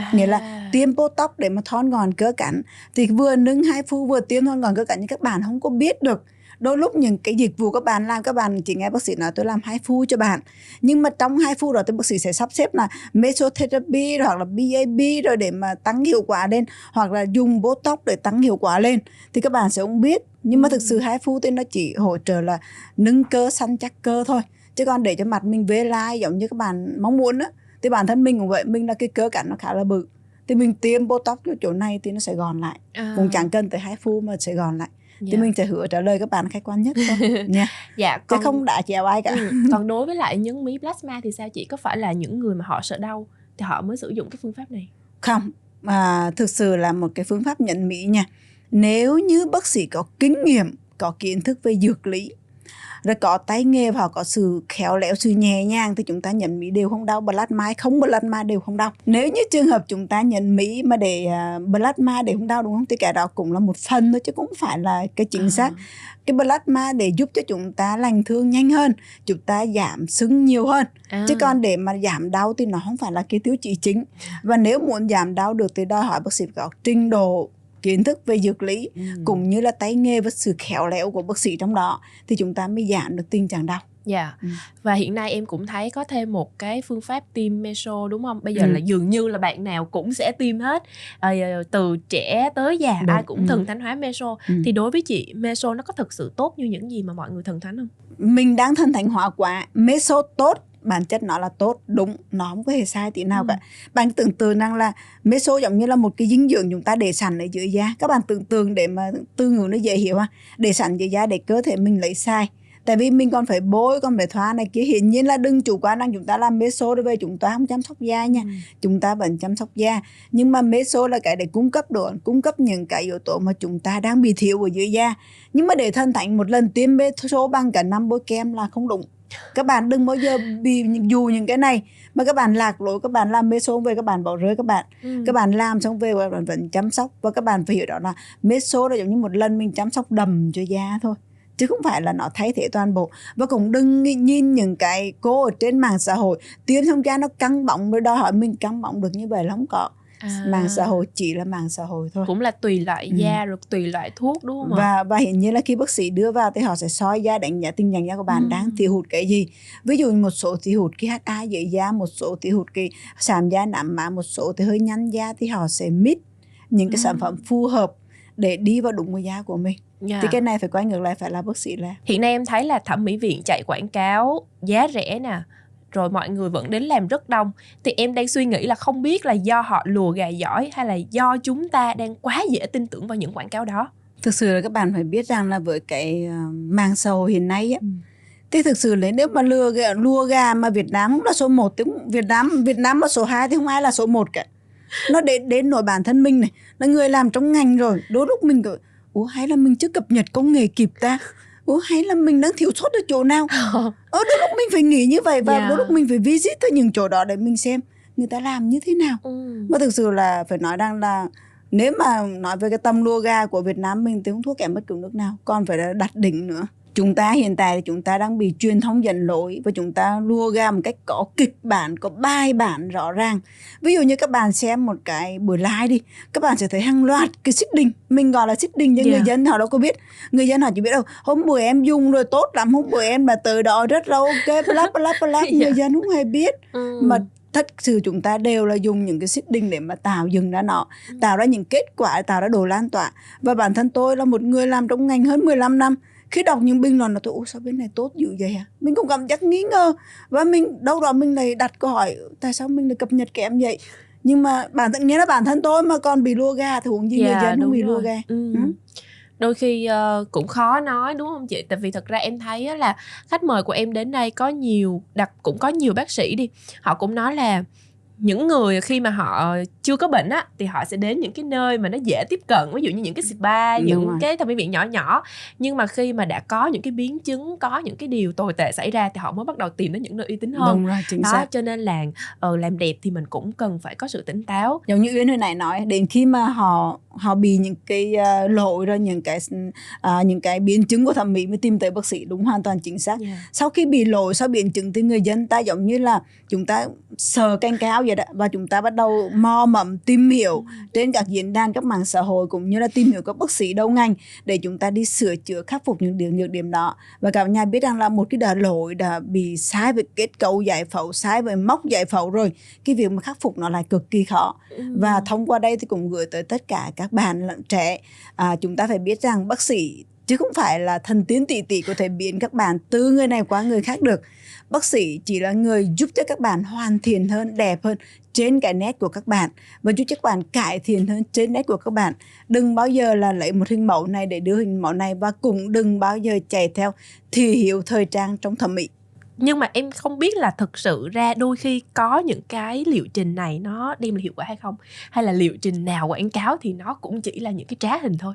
à. nghĩa là tiêm botox để mà thon gọn cơ cắn thì vừa nâng hai phu vừa tiêm thon gọn cơ cắn nhưng các bạn không có biết được. Đôi lúc những cái dịch vụ các bạn làm các bạn chỉ nghe bác sĩ nói tôi làm hai phu cho bạn. Nhưng mà trong hai phu đó thì bác sĩ sẽ sắp xếp là mesotherapy hoặc là BAB rồi để mà tăng hiệu quả lên hoặc là dùng botox để tăng hiệu quả lên. Thì các bạn sẽ không biết. Nhưng mà thực sự hai phu thì nó chỉ hỗ trợ là nâng cơ săn chắc cơ thôi. Chứ còn để cho mặt mình vế lai giống như các bạn mong muốn á thì bản thân mình cũng vậy mình là cái cơ cảnh nó khá là bự. Thì mình tiêm botox cho chỗ này thì nó sẽ gòn lại. À. cũng chẳng cần tới hai phu mà sẽ gòn lại. Dạ. thì mình sẽ hứa trả lời các bạn khách quan nhất thôi. Nha. Dạ còn... chứ không đã chèo ai cả. Ừ. còn đối với lại những mí plasma thì sao chị? Có phải là những người mà họ sợ đau thì họ mới sử dụng cái phương pháp này? Không à, thực sự là một cái phương pháp nhận mỹ nha. Nếu như bác sĩ có kinh nghiệm có kiến thức về dược lý rồi có tay nghề và có sự khéo léo sự nhẹ nhàng thì chúng ta nhận mỹ đều không đau plasma không plasma đều không đau. Nếu như trường hợp chúng ta nhận mỹ mà để uh, plasma để không đau đúng không? Thì cái đó cũng là một phần thôi chứ cũng phải là cái chính à. xác. Cái plasma để giúp cho chúng ta lành thương nhanh hơn chúng ta giảm sưng nhiều hơn. À. chứ còn để mà giảm đau thì nó không phải là cái tiêu chí chính. Và nếu muốn giảm đau được thì đòi hỏi bác sĩ có trình độ kiến thức về dược lý ừ. cũng như là tay nghề và sự khéo léo của bác sĩ trong đó thì chúng ta mới giảm được tình trạng đau. Dạ. Yeah. Ừ. Và hiện nay em cũng thấy có thêm một cái phương pháp tiêm meso đúng không? Bây giờ ừ. là dường như là bạn nào cũng sẽ tiêm hết. À, từ trẻ tới già đúng. ai cũng ừ. thần thánh hóa meso. Ừ. Thì đối với chị meso nó có thực sự tốt như những gì mà mọi người thần thánh không? Mình đang thần thánh hóa quá. Meso tốt bản chất nó là tốt đúng nó không có hề sai tí nào ừ. cả. Bạn tưởng tượng rằng là meso giống như là một cái dinh dưỡng chúng ta để sẵn ở dưới da. Các bạn tưởng tượng để mà tư ngữ nó dễ hiểu ha để sẵn dưới da để cơ thể mình lấy sai. Tại vì mình còn phải bôi còn phải thoa này kia. Hiển nhiên là đừng chủ quan rằng chúng ta làm meso đối với chúng ta không chăm sóc da nha. Ừ. chúng ta vẫn chăm sóc da. Nhưng mà meso là cái để cung cấp đồ cung cấp những cái yếu tố mà chúng ta đang bị thiếu ở dưới da. Nhưng mà để thân thành một lần tiêm meso bằng cả năm bôi kem là không đúng các bạn đừng bao giờ bị dù những cái này mà các bạn lạc lối các bạn làm meso về các bạn bỏ rơi các bạn. Ừ. các bạn làm xong về các bạn vẫn chăm sóc và các bạn phải hiểu đó là meso là giống như một lần mình chăm sóc đầm cho da thôi chứ không phải là nó thay thế toàn bộ. Và cũng đừng nhìn những cái cô ở trên mạng xã hội tiếng xong da nó căng bóng rồi đòi hỏi mình căng bóng được như vậy là không có à. mạng xã hội chỉ là mạng xã hội thôi cũng là tùy loại ừ. da rồi tùy loại thuốc đúng không và và hiện nhiên là khi bác sĩ đưa vào thì họ sẽ soi da đánh giá tình trạng da của bạn ừ. đang thiếu hụt cái gì ví dụ một số thiếu hụt cái HA dưới da một số thiếu hụt cái sạm da nạm mạ một số thì hơi nhăn da thì họ sẽ mix những cái ừ. sản phẩm phù hợp để đi vào đúng với da của mình yeah. thì cái này phải quay ngược lại phải là bác sĩ là hiện nay em thấy là thẩm mỹ viện chạy quảng cáo giá rẻ nè rồi mọi người vẫn đến làm rất đông. Thì em đang suy nghĩ là không biết là do họ lùa gà giỏi hay là do chúng ta đang quá dễ tin tưởng vào những quảng cáo đó. Thực sự là các bạn phải biết rằng là với cái mạng xã hội hiện nay á ừ. thì thực sự là nếu mà lừa gà, lùa gà mà Việt Nam không là số 1 thì Việt Nam Việt Nam là số 2 thì không ai là số 1 cả. Nó đến đến nổi bản thân mình này là người làm trong ngành rồi đôi lúc mình ủa hay là mình chưa cập nhật công nghệ kịp ta ủa hay là mình đang thiếu sót ở chỗ nào ở đôi lúc mình phải nghĩ như vậy và Yeah. đôi lúc mình phải visit tới những chỗ đó để mình xem người ta làm như thế nào Ừ. mà thực sự là phải nói rằng là nếu mà nói về cái tâm lua ga của Việt Nam mình thì không thua kém bất cứ nước nào còn phải là đặt đỉnh nữa chúng ta hiện tại thì chúng ta đang bị truyền thông dẫn lối và chúng ta lua ga một cách có kịch bản có bài bản rõ ràng. Ví dụ như các bạn xem một cái buổi live đi các bạn sẽ thấy hàng loạt cái xích đinh mình gọi là xích đinh nhưng Yeah. người dân họ đâu có biết. Người dân họ chỉ biết đâu hôm bữa em dùng rồi tốt lắm hôm bữa em là từ đó rất là ok bla bla bla người Yeah. dân không hề biết. Ừ. mà thật sự chúng ta đều là dùng những cái xích đinh để mà tạo dừng ra nó tạo ra những kết quả tạo ra đồ lan tỏa. Và bản thân tôi là một người làm trong ngành hơn 15 năm khi đọc những bình luận là tôi sao bên này tốt dữ vậy à mình cũng cảm giác nghi ngờ và mình đâu đó mình lại đặt câu hỏi tại sao mình lại cập nhật kém vậy nhưng mà bản thân nghĩa là bản thân tôi mà còn bị lua ga thì huống gì người Dạ, dân không bị lua rồi. ga Ừ. Ừ. đôi khi ờ, cũng khó nói đúng không chị tại vì thật ra em thấy á là khách mời của em đến đây có nhiều đặc cũng có nhiều bác sĩ đi họ cũng nói là những người khi mà họ chưa có bệnh á thì họ sẽ đến những cái nơi mà nó dễ tiếp cận ví dụ như những cái spa Đúng những rồi. cái thẩm mỹ viện nhỏ nhỏ. Nhưng mà khi mà đã có những cái biến chứng có những cái điều tồi tệ xảy ra thì họ mới bắt đầu tìm đến những nơi uy tín hơn. Đúng rồi chính đó xác. cho nên là ờ, làm đẹp thì mình cũng cần phải có sự tỉnh táo. Giống như Uyên hồi nãy nói đến khi mà họ họ bị những cái uh, lỗi rồi những cái uh, những cái biến chứng của thẩm mỹ mới tìm tới bác sĩ đúng hoàn toàn chính xác. Yeah. sau khi bị lỗi sau biến chứng thì người dân ta giống như là chúng ta sờ canh cáo vậy đó. Và chúng ta bắt đầu mò mẫm tìm hiểu trên các diễn đàn các mạng xã hội cũng như là tìm hiểu các bác sĩ đầu ngành để chúng ta đi sửa chữa khắc phục những điểm nhược điểm đó. Và cả nhà biết rằng là một cái đã lỗi đã bị sai về kết cấu giải phẫu sai về móc giải phẫu rồi. Cái việc mà khắc phục nó lại cực kỳ khó. Và thông qua đây thì cũng gửi tới tất cả các bạn lẫn trẻ. À, chúng ta phải biết rằng bác sĩ chứ không phải là thần tiến tỷ tỷ có thể biến các bạn từ người này qua người khác được bác sĩ chỉ là người giúp cho các bạn hoàn thiện hơn, đẹp hơn trên cái nét của các bạn và giúp cho các bạn cải thiện hơn trên nét của các bạn. Đừng bao giờ là lấy một hình mẫu này để đưa hình mẫu này và cũng đừng bao giờ chạy theo thì hiệu thời trang trong thẩm mỹ. Nhưng mà em không biết là thực sự ra đôi khi có những cái liệu trình này nó đem lại hiệu quả hay không? Hay là liệu trình nào quảng cáo thì nó cũng chỉ là những cái trá hình thôi?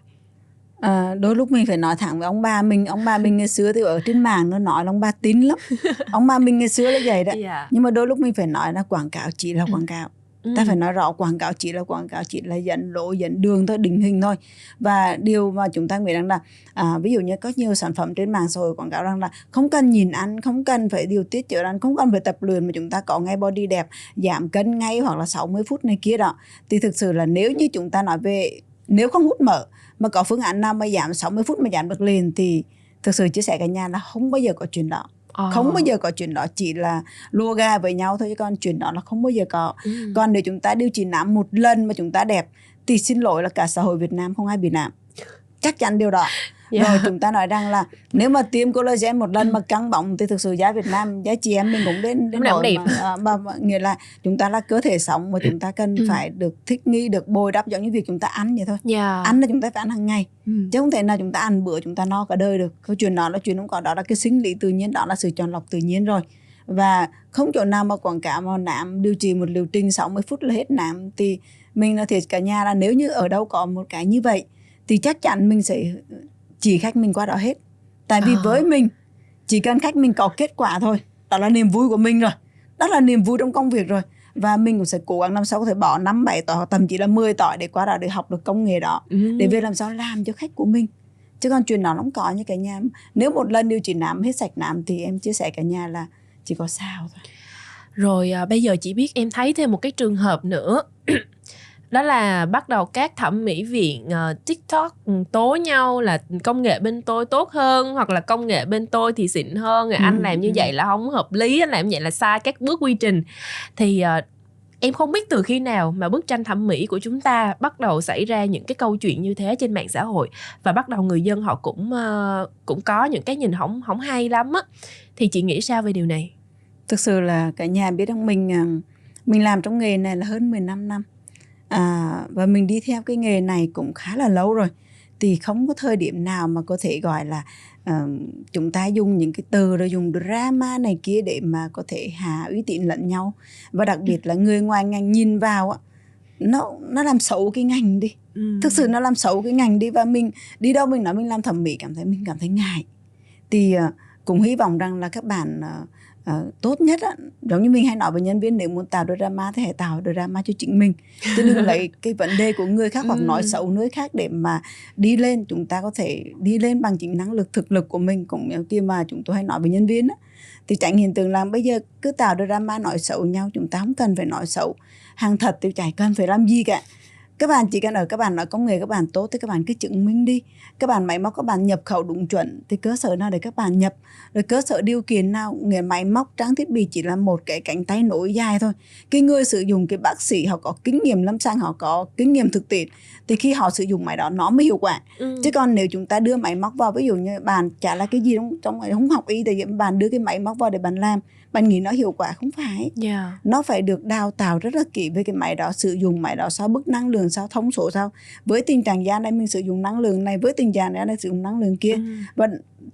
À, đôi lúc mình phải nói thẳng với ông bà mình ông bà mình ngày xưa thì ở trên mạng nó nói là ông bà tín lắm ông bà mình ngày xưa là vậy đấy yeah. nhưng mà đôi lúc mình phải nói là quảng cáo chỉ là Ừ. quảng cáo Ừ. ta phải nói rõ quảng cáo chỉ là quảng cáo chỉ là dẫn lối dẫn đường thôi định hình thôi và điều mà chúng ta nghĩ rằng là à, ví dụ như có nhiều sản phẩm trên mạng xã hội quảng cáo rằng là không cần nhìn ăn không cần phải điều tiết chữa ăn không cần phải tập luyện mà chúng ta có ngay body đẹp giảm cân ngay hoặc là 60 phút này kia đó thì thực sự là nếu như chúng ta nói về nếu không hút mỡ mà có phương án nào mà giảm 60 phút mà giảm được liền thì thực sự chia sẻ cả nhà là không bao giờ có chuyện đó Ờ. không bao giờ có chuyện đó chỉ là lua ga với nhau thôi chứ còn chuyện đó là không bao giờ có Ừ. còn nếu chúng ta điều trị nám một lần mà chúng ta đẹp thì xin lỗi là cả xã hội Việt Nam không ai bị nám chắc chắn điều đó Dạ. rồi chúng ta nói rằng là nếu mà tiêm collagen một lần mà căng bóng thì thực sự giá Việt Nam giá chị em mình cũng đến đến nỗi mà, à, mà, mà nghĩa là chúng ta là cơ thể sống mà chúng ta cần Ừ. phải được thích nghi được bồi đắp giống như việc chúng ta ăn vậy thôi Dạ. ăn là chúng ta phải ăn hàng ngày Ừ. chứ không thể nào chúng ta ăn bữa chúng ta no cả đời được câu chuyện đó là chuyện không có đó là cái sinh lý tự nhiên đó là sự chọn lọc tự nhiên rồi và không chỗ nào mà quảng cáo mà nám điều trị một liệu trình 60 phút là hết nám thì mình là thiệt cả nhà là nếu như ở đâu có một cái như vậy thì chắc chắn mình sẽ chỉ khách mình qua đó hết. Tại vì À. với mình chỉ cần khách mình có kết quả thôi đó là niềm vui của mình rồi. Đó là niềm vui trong công việc rồi. Và mình cũng sẽ cố gắng năm sau có thể bỏ năm bảy tỏi hoặc thậm chí là 10 tỏi để qua đó để học được công nghệ đó. Ừ. để về làm sao làm cho khách của mình. Chứ còn chuyện nó không có như cả nhà. Nếu một lần điều trị nám hết sạch nám thì em chia sẻ cả nhà là chỉ có sao thôi. Rồi à, bây giờ chị biết em thấy thêm một cái trường hợp nữa đó là bắt đầu các thẩm mỹ viện ờ, TikTok ừ, tố nhau là công nghệ bên tôi tốt hơn hoặc là công nghệ bên tôi thì xịn hơn. Rồi anh Ừ, làm như ừ. vậy là không hợp lý anh làm như vậy là sai các bước quy trình. Thì ờ, em không biết từ khi nào mà bức tranh thẩm mỹ của chúng ta bắt đầu xảy ra những cái câu chuyện như thế trên mạng xã hội và bắt đầu người dân họ cũng ờ, cũng có những cái nhìn không không hay lắm á. Thì chị nghĩ sao về điều này? Thực sự là cả nhà biết rằng mình mình làm trong nghề này là hơn 15 năm à, và mình đi theo cái nghề này cũng khá là lâu rồi. Thì không có thời điểm nào mà có thể gọi là ờ, chúng ta dùng những cái từ rồi dùng drama này kia để mà có thể hạ uy tín lẫn nhau. Và đặc biệt là người ngoài ngành nhìn vào á nó nó làm xấu cái ngành đi. Ừ. thực sự nó làm xấu cái ngành đi và mình đi đâu mình nói mình làm thẩm mỹ cảm thấy mình cảm thấy ngại. Thì ờ, cũng hy vọng rằng là các bạn ờ, ờ, tốt nhất á, giống như mình hay nói với nhân viên nếu muốn tạo drama thì hãy tạo drama cho chính mình. Chứ đừng lấy cái vấn đề của người khác hoặc nói xấu người khác để mà đi lên chúng ta có thể đi lên bằng chính năng lực thực lực của mình. Cũng như kia mà chúng tôi hay nói với nhân viên á thì tránh hiện tượng là bây giờ cứ tạo drama nói xấu nhau chúng ta không cần phải nói xấu. Hàng thật thì chả cần phải làm gì cả các bạn chỉ cần ở các bạn nói công nghệ các bạn tốt thì các bạn cứ chứng minh đi. Các bạn máy móc các bạn nhập khẩu đúng chuẩn thì cơ sở nào để các bạn nhập? Rồi cơ sở điều kiện nào? Nghề máy móc trang thiết bị chỉ là một cái cánh tay nối dài thôi. Cái người sử dụng cái bác sĩ họ có kinh nghiệm lâm sàng họ có kinh nghiệm thực tiễn thì khi họ sử dụng máy đó nó mới hiệu quả. Ừ. chứ còn nếu chúng ta đưa máy móc vào ví dụ như bạn chả là cái gì trong trong không học y thì bạn đưa cái máy móc vào để bạn làm bạn nghĩ nó hiệu quả không phải? Yeah. nó phải được đào tạo rất là kỹ về cái máy đó sử dụng máy đó sao bức năng lượng sao thông số sao? Với tình trạng da này mình sử dụng năng lượng này với tình trạng da này sử dụng năng lượng kia. Ừ. và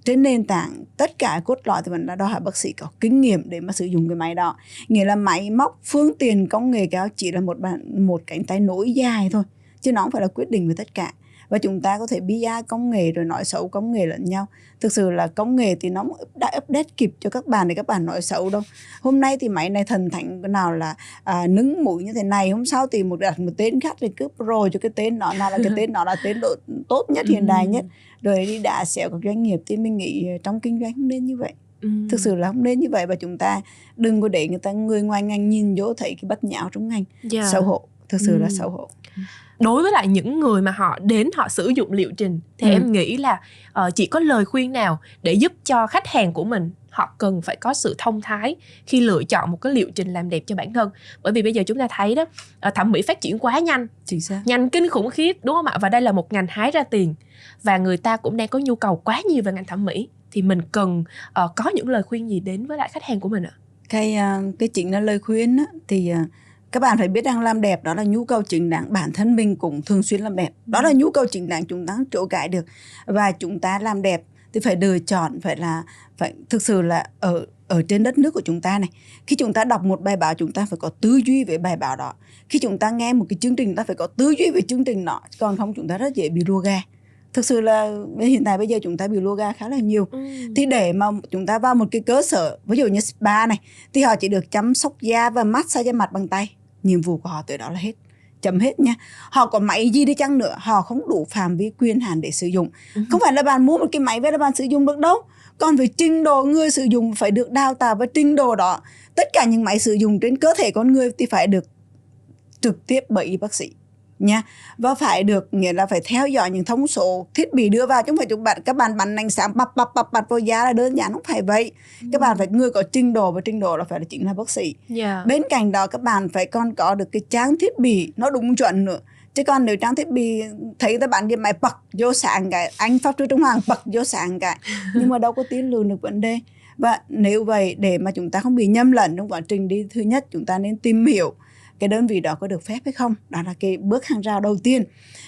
trên nền tảng tất cả cốt lõi thì vẫn là đòi hỏi bác sĩ có kinh nghiệm để mà sử dụng cái máy đó. Nghĩa là máy móc phương tiện công nghệ cao chỉ là một bạn một cánh tay nối dài thôi chứ nó không phải là quyết định về tất cả và chúng ta có thể bia công nghệ rồi nói xấu công nghệ lẫn nhau. Thực sự là công nghệ thì nó đã update kịp cho các bạn để các bạn nói xấu đâu. Hôm nay thì máy này thần thánh cái nào là à, nứng mũi như thế này hôm sau thì một đặt một tên khác thì cứ pro cho cái tên nó nào là cái tên nó là tên độ, tốt nhất hiện đại nhất. Rồi đi đả xẻo các doanh nghiệp thì mình nghĩ ờ, trong kinh doanh không nên như vậy. Ừ. thực sự là không nên như vậy và chúng ta đừng có để người ta người ngoài ngành nhìn vô thấy cái bất nhão trong ngành. Yeah. xấu hổ. Thực sự là Ừ. xấu hổ đối với lại những người mà họ đến họ sử dụng liệu trình thì Ừ. em nghĩ là ờ, chỉ có lời khuyên nào để giúp cho khách hàng của mình họ cần phải có sự thông thái khi lựa chọn một cái liệu trình làm đẹp cho bản thân. Bởi vì bây giờ chúng ta thấy đó ờ, thẩm mỹ phát triển quá nhanh. Chính xác. Nhanh kinh khủng khiếp đúng không ạ? Và đây là một ngành hái ra tiền. Và người ta cũng đang có nhu cầu quá nhiều về ngành thẩm mỹ thì mình cần ờ, có những lời khuyên gì đến với lại khách hàng của mình ạ? Cái à, cái chính là lời khuyên á, thì à, các bạn phải biết rằng làm đẹp đó là nhu cầu chính đáng bản thân mình cũng thường xuyên làm đẹp đó là nhu cầu chính đáng chúng ta chỗ cãi được và chúng ta làm đẹp thì phải lựa chọn phải là phải thực sự là ở ở trên đất nước của chúng ta này khi chúng ta đọc một bài báo chúng ta phải có tư duy về bài báo đó khi chúng ta nghe một cái chương trình chúng ta phải có tư duy về chương trình đó còn không chúng ta rất dễ bị lua ga thực sự là hiện tại bây giờ chúng ta bị lua ga khá là nhiều thì để mà chúng ta vào một cái cơ sở ví dụ như spa này thì họ chỉ được chăm sóc da và massage da mặt bằng tay nhiệm vụ của họ tới đó là hết chấm hết nha. Họ có máy gì đi chăng nữa họ không đủ phạm vi quyền hạn để sử dụng. Ừ. không phải là bạn mua một cái máy về là bạn sử dụng được đâu. Còn phải trình độ người sử dụng phải được đào tạo và trình độ đó tất cả những máy sử dụng trên cơ thể con người thì phải được trực tiếp bởi y bác sĩ nha. Và phải được nghĩa là phải theo dõi những thông số thiết bị đưa vào chứ không phải chúng bạn các bạn bắn ánh sáng bập bập bập bập vào da là đơn giản không phải vậy. Các bạn phải người có trình độ và trình độ là phải là chính là bác sĩ. Yeah. bên cạnh đó các bạn phải còn có được cái trang thiết bị nó đúng chuẩn nữa. Chứ còn nếu trang thiết bị thấy ta bán cái máy bật vô sáng cái anh pháp sư trung hoàng bật vô sáng cái nhưng mà đâu có tiến lường được vấn đề. Và nếu vậy để mà chúng ta không bị nhầm lẫn trong quá trình đi thứ nhất chúng ta nên tìm hiểu cái đơn vị đó có được phép hay không? Đó là cái bước hàng rào đầu tiên.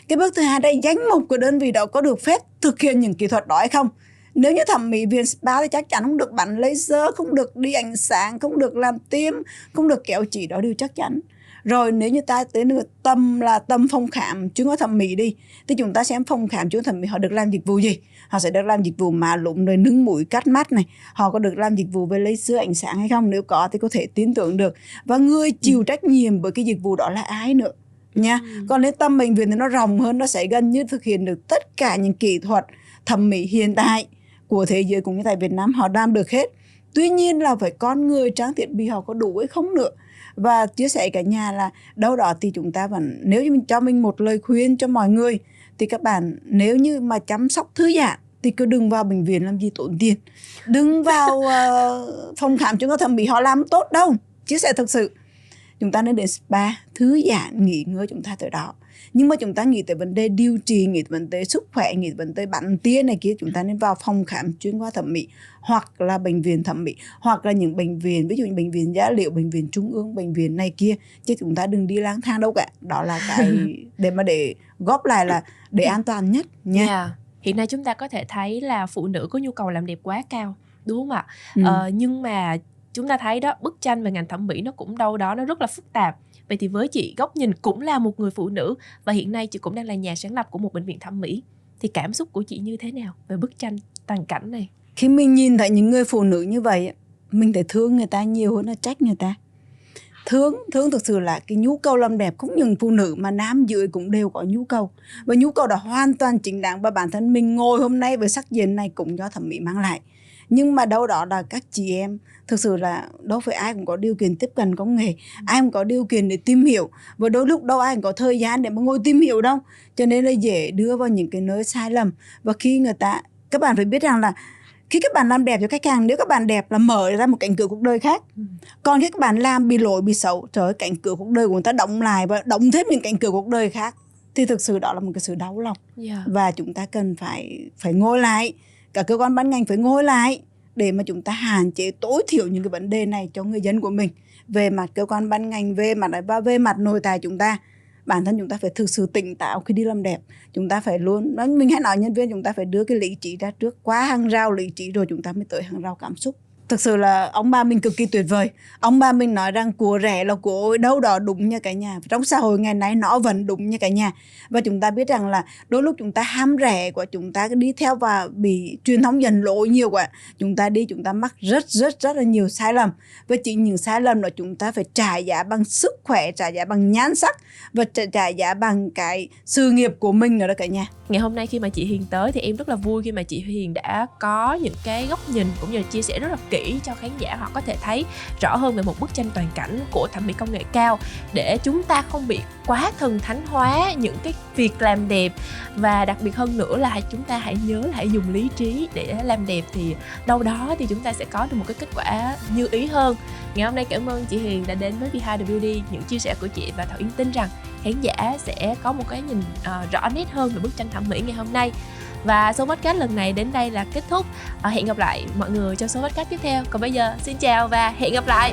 Cái bước thứ hai, đây, danh mục của đơn vị đó có được phép thực hiện những kỹ thuật đó hay không? Nếu như thẩm mỹ viện spa thì chắc chắn không được bắn laser, không được đi ánh sáng, không được làm tiêm không được kéo chỉ, đó đều chắc chắn. Rồi, nếu như ta tới nửa tâm là tâm phòng khám chuyên khoa thẩm mỹ đi, thì chúng ta xem phòng khám chuyên thẩm mỹ họ được làm dịch vụ gì họ sẽ được làm dịch vụ mà lụm rồi nâng mũi cắt mắt này. Họ có được làm dịch vụ về lấy sữa ánh sáng hay không? Nếu có thì có thể tin tưởng được. Và người chịu trách nhiệm với cái dịch vụ đó là ai nữa? Nha. Ừ. còn đến tâm bệnh viện thì nó rộng hơn nó sẽ gần như thực hiện được tất cả những kỹ thuật thẩm mỹ hiện tại của thế giới cũng như tại Việt Nam. Họ làm được hết. Tuy nhiên là phải con người trang thiết bị họ có đủ hay không nữa. Và chia sẻ cả nhà là đâu đó thì chúng ta vẫn nếu như mình cho mình một lời khuyên cho mọi người thì các bạn nếu như mà chăm sóc thư giãn thì cứ đừng vào bệnh viện làm gì tốn tiền. Đừng vào ờ, phòng khám chuyên khoa thẩm mỹ họ làm tốt đâu. Chia sẻ thực sự. Chúng ta nên đến spa thư giãn nghỉ ngơi chúng ta tới đó. Nhưng mà chúng ta nghĩ tới vấn đề điều trị nghĩ tới vấn đề sức khỏe nghĩ tới vấn đề bắn tia này kia chúng ta nên vào phòng khám chuyên khoa thẩm mỹ hoặc là bệnh viện thẩm mỹ hoặc là những bệnh viện ví dụ như bệnh viện giá liệu bệnh viện trung ương bệnh viện này kia chứ chúng ta đừng đi lang thang đâu cả. Đó là cái để mà để góp lại là để an toàn nhất nha. Yeah. Hiện nay chúng ta có thể thấy là phụ nữ có nhu cầu làm đẹp quá cao, đúng không ạ? Ừ. Ờ, nhưng mà chúng ta thấy đó bức tranh về ngành thẩm mỹ nó cũng đâu đó nó rất là phức tạp vậy thì với chị góc nhìn cũng là một người phụ nữ và hiện nay chị cũng đang là nhà sáng lập của một bệnh viện thẩm mỹ thì cảm xúc của chị như thế nào về bức tranh toàn cảnh này khi mình nhìn thấy những người phụ nữ như vậy mình thấy thương người ta nhiều hơn là trách người ta thương thương thực sự là cái nhu cầu làm đẹp không những phụ nữ mà nam giới cũng đều có nhu cầu. Và nhu cầu đó hoàn toàn chính đáng và bản thân mình ngồi hôm nay với sắc diện này cũng do thẩm mỹ mang lại. Nhưng mà đâu đó là các chị em, thực sự là đâu phải ai cũng có điều kiện tiếp cận công nghệ, ai cũng có điều kiện để tìm hiểu. Và đôi lúc đâu ai cũng có thời gian để mà ngồi tìm hiểu đâu. Cho nên là dễ đưa vào những cái nơi sai lầm. Và khi người ta, các bạn phải biết rằng là khi các bạn làm đẹp cho khách hàng nếu các bạn đẹp là mở ra một cánh cửa cuộc đời khác ừ. còn khi các bạn làm bị lỗi bị xấu trời ơi cánh cửa cuộc đời của người ta động lại và động thêm những cánh cửa cuộc đời khác thì thực sự đó là một cái sự đau lòng yeah. Dạ. và chúng ta cần phải phải ngồi lại cả cơ quan ban ngành phải ngồi lại để mà chúng ta hạn chế tối thiểu những cái vấn đề này cho người dân của mình về mặt cơ quan ban ngành về mặt và về mặt nội tại chúng ta bản thân chúng ta phải thực sự tỉnh táo khi đi làm đẹp. Chúng ta phải luôn mình hãy nói nhân viên, chúng ta phải đưa cái lý trí ra trước. Quá hàng rào lý trí rồi chúng ta mới tới hàng rào cảm xúc thực sự là ông ba mình cực kỳ tuyệt vời. Ông ba mình nói rằng của rẻ là của đâu đó đúng như cả nhà. Trong xã hội ngày nay nó vẫn đúng như cả nhà. Và chúng ta biết rằng là đôi lúc chúng ta ham rẻ của chúng ta đi theo và bị truyền thống dần lỗi nhiều quá. Chúng ta đi chúng ta mắc rất rất rất là nhiều sai lầm. Và chỉ những sai lầm đó chúng ta phải trả giá bằng sức khỏe trả giá bằng nhan sắc và trả, trả giá bằng cái sự nghiệp của mình nữa đó cả nhà. Ngày hôm nay khi mà chị Hiền tới thì em rất là vui khi mà chị Hiền đã có những cái góc nhìn cũng như là chia sẻ rất là kỹ cho khán giả họ có thể thấy rõ hơn về một bức tranh toàn cảnh của thẩm mỹ công nghệ cao để chúng ta không bị quá thần thánh hóa những cái việc làm đẹp. Và đặc biệt hơn nữa là chúng ta hãy nhớ là hãy dùng lý trí để làm đẹp thì đâu đó thì chúng ta sẽ có được một cái kết quả như ý hơn. Ngày hôm nay cảm ơn chị Hiền đã đến với Behind the Beauty những chia sẻ của chị và Thảo Yên tin rằng khán giả sẽ có một cái nhìn uh, rõ nét hơn về bức tranh thẩm mỹ ngày hôm nay và số podcast lần này đến đây là kết thúc. Ờ, hẹn gặp lại mọi người trong số podcast tiếp theo. Còn bây giờ, xin chào và hẹn gặp lại.